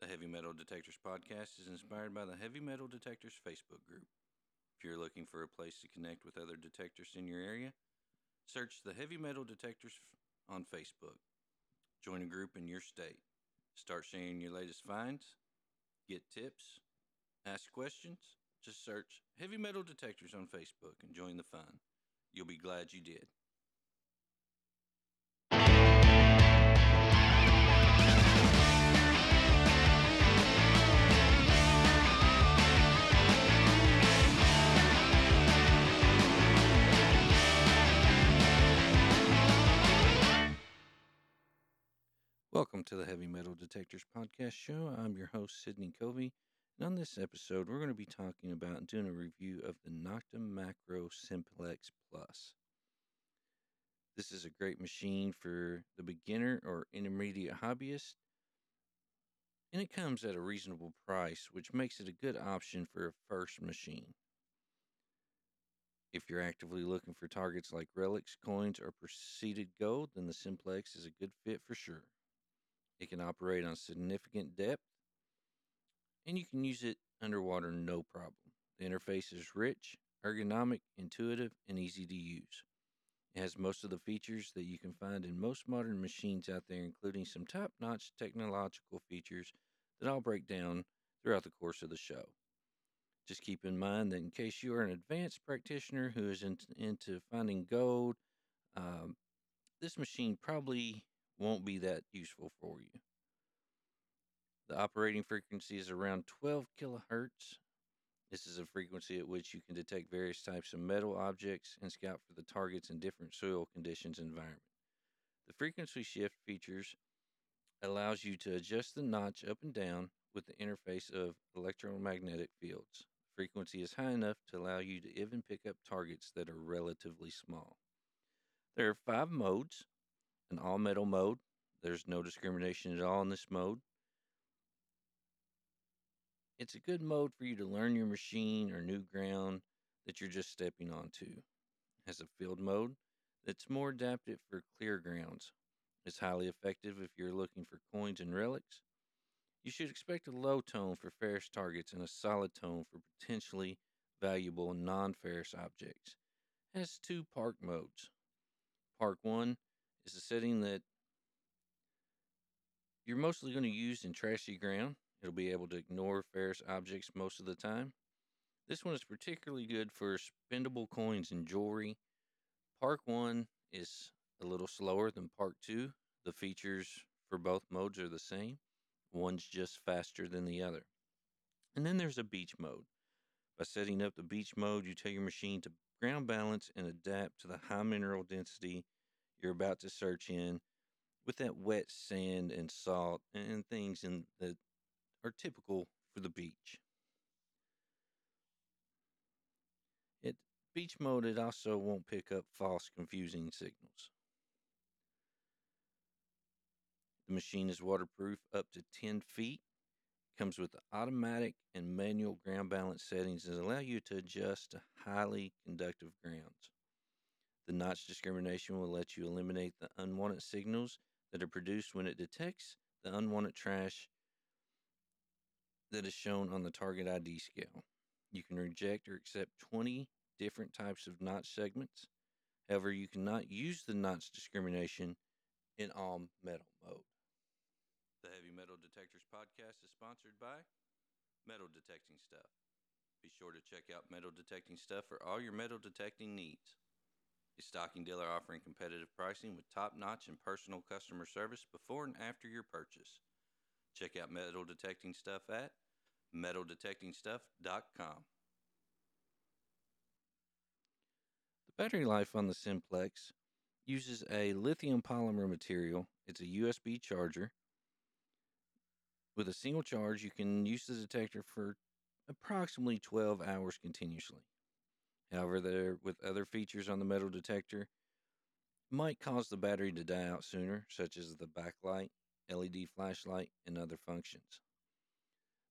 The Heavy Metal Detectors podcast is inspired by the Heavy Metal Detectors Facebook group. If you're looking for a place to connect with other detectors in your area, search the Heavy Metal Detectors on Facebook. Join a group in your state. Start sharing your latest finds, get tips, ask questions. Just search Heavy Metal Detectors on Facebook and join the fun. You'll be glad you did. Welcome to the Heavy Metal Detectors Podcast Show. I'm your host, Sidney Covey. And on this episode, we're going to be talking about doing a review of the Nokta Makro Simplex Plus. This is a great machine for the beginner or intermediate hobbyist, and it comes at a reasonable price, which makes it a good option for a first machine. If you're actively looking for targets like relics, coins, or preceded gold, then the Simplex is a good fit for sure. It can operate on significant depth, and you can use it underwater no problem. The interface is rich, ergonomic, intuitive, and easy to use. It has most of the features that you can find in most modern machines out there, including some top notch technological features that I'll break down throughout the course of the show. Just keep in mind that in case you are an advanced practitioner who is in, into finding gold, um, this machine probably won't be that useful for you. The operating frequency is around 12 kilohertz. This is a frequency at which you can detect various types of metal objects and scout for the targets in different soil conditions environment. The frequency shift features allows you to adjust the notch up and down with the interface of electromagnetic fields. Frequency is high enough to allow you to even pick up targets that are relatively small. There are five modes an all metal mode. There's no discrimination at all in this mode. It's a good mode for you to learn your machine or new ground that you're just stepping onto. It has a field mode that's more adapted for clear grounds. It's highly effective if you're looking for coins and relics. You should expect a low tone for ferrous targets and a solid tone for potentially valuable non ferrous objects. It has two park modes. Park 1 is a setting that you're mostly going to use in trashy ground. It'll be able to ignore ferrous objects most of the time. This one is particularly good for spendable coins and jewelry. Park 1 is a little slower than Park 2. The features for both modes are the same, one's just faster than the other. And then there's a beach mode. By setting up the beach mode, you tell your machine to ground balance and adapt to the high mineral density you're about to search in with that wet sand and salt and things in, that are typical for the beach. It beach mode it also won't pick up false confusing signals. The machine is waterproof up to 10 feet. Comes with automatic and manual ground balance settings that allow you to adjust to highly conductive grounds. The notch discrimination will let you eliminate the unwanted signals that are produced when it detects the unwanted trash that is shown on the target ID scale. You can reject or accept 20 different types of notch segments. However, you cannot use the notch discrimination in all metal mode. The Heavy Metal Detectors podcast is sponsored by Metal Detecting Stuff. Be sure to check out Metal Detecting Stuff for all your metal detecting needs. A stocking dealer offering competitive pricing with top notch and personal customer service before and after your purchase. Check out Metal Detecting Stuff at metaldetectingstuff.com. The battery life on the Simplex uses a lithium polymer material. It's a USB charger. With a single charge, you can use the detector for approximately 12 hours continuously. However, there with other features on the metal detector might cause the battery to die out sooner, such as the backlight, LED flashlight, and other functions.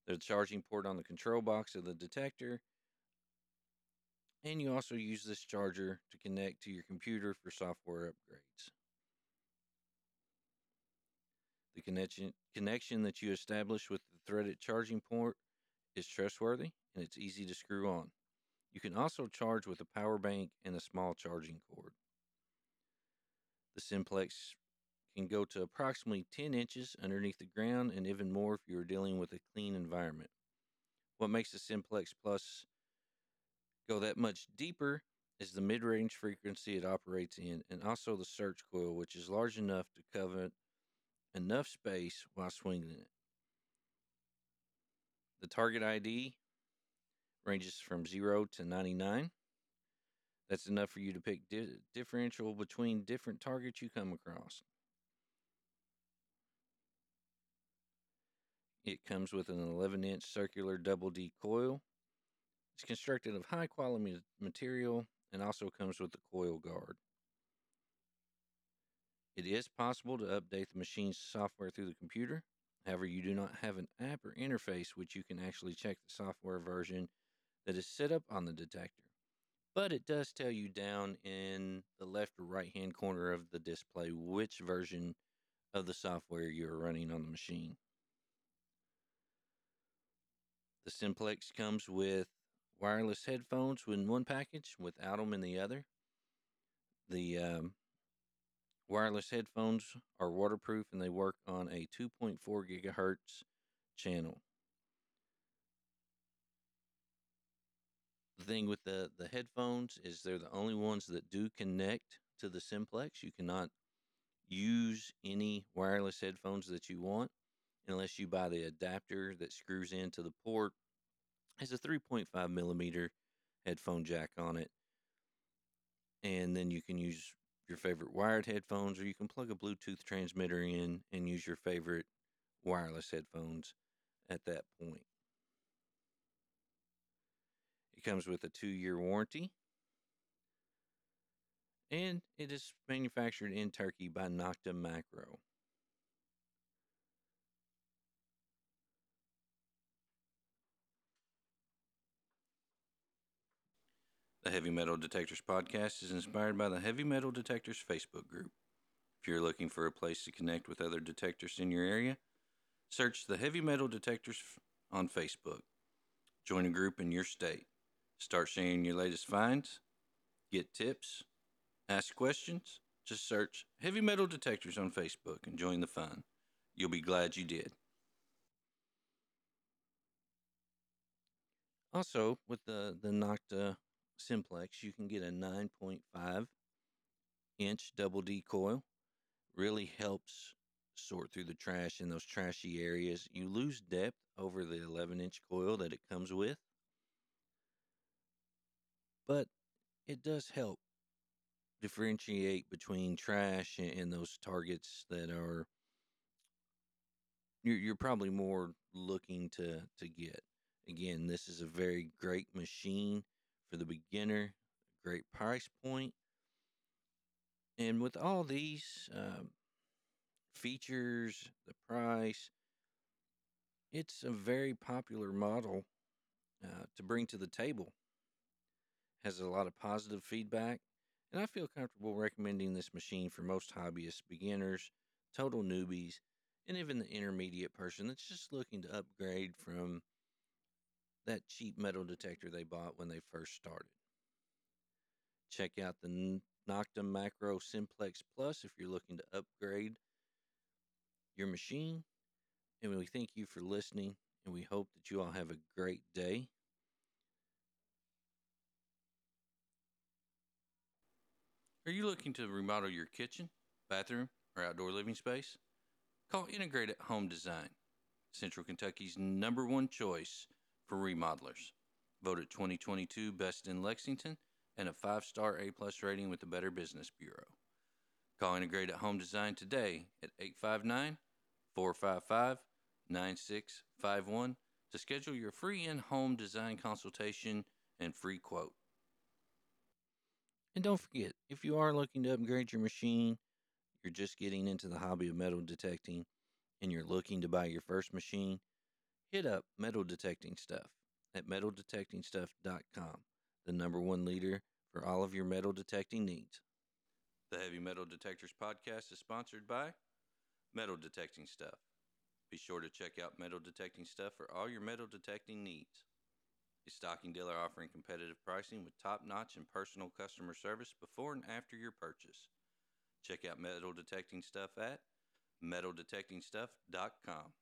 A charging port on the control box of the detector, and you also use this charger to connect to your computer for software upgrades. The connection connection that you establish with the threaded charging port is trustworthy and it's easy to screw on. You can also charge with a power bank and a small charging cord. The Simplex can go to approximately 10 inches underneath the ground and even more if you are dealing with a clean environment. What makes the Simplex Plus go that much deeper is the mid range frequency it operates in, and also the search coil, which is large enough to cover enough space while swinging it. The target ID ranges from 0 to 99. That's enough for you to pick di- differential between different targets you come across. It comes with an 11 inch circular double D coil. It's constructed of high quality material and also comes with a coil guard. It is possible to update the machine's software through the computer. However, you do not have an app or interface which you can actually check the software version that is set up on the detector. But it does tell you down in the left or right hand corner of the display which version of the software you're running on the machine. The Simplex comes with wireless headphones in one package without them in the other. The um, wireless headphones are waterproof and they work on a 2.4 gigahertz channel. The thing with the, the headphones is they're the only ones that do connect to the Simplex. You cannot use any wireless headphones that you want unless you buy the adapter that screws into the port. Has a 3.5 millimeter headphone jack on it. And then you can use your favorite wired headphones or you can plug a Bluetooth transmitter in and use your favorite wireless headphones at that point. It comes with a two year warranty. And it is manufactured in Turkey by Nokta Makro. The Heavy Metal Detectors podcast is inspired by the Heavy Metal Detectors Facebook group. If you're looking for a place to connect with other detectors in your area, search the Heavy Metal Detectors on Facebook. Join a group in your state. Start sharing your latest finds, get tips, ask questions. Just search Heavy Metal Detectors on Facebook and join the fun. You'll be glad you did. Also, with the, the Nokta Simplex, you can get a 9.5 inch double D coil. Really helps sort through the trash in those trashy areas. You lose depth over the 11 inch coil that it comes with but it does help differentiate between trash and, those targets that are you're, you're probably more looking to to get. Again this is a very great machine for the beginner great price point. And with all these um, features the price it's a very popular model uh, to bring to the table has a lot of positive feedback, and I feel comfortable recommending this machine for most hobbyists, beginners, total newbies, and even the intermediate person that's just looking to upgrade from that cheap metal detector they bought when they first started. Check out the Nokta Makro Simplex Plus if you're looking to upgrade your machine. And we thank you for listening, and we hope that you all have a great day. Are you looking to remodel your kitchen, bathroom, or outdoor living space? Call Integrated Home Design, Central Kentucky's number one choice for remodelers. Voted 2022 Best in Lexington and a five star A plus rating with the Better Business Bureau. Call Integrated Home Design today at 859 455 9651 to schedule your free in home design consultation and free quote. And don't forget, if you are looking to upgrade your machine, you're just getting into the hobby of metal detecting, and you're looking to buy your first machine, hit up Metal Detecting Stuff at metaldetectingstuff.com, the number one leader for all of your metal detecting needs. The Heavy Metal Detectors podcast is sponsored by Metal Detecting Stuff. Be sure to check out Metal Detecting Stuff for all your metal detecting needs. A stocking dealer offering competitive pricing with top notch and personal customer service before and after your purchase. Check out Metal Detecting Stuff at metaldetectingstuff.com.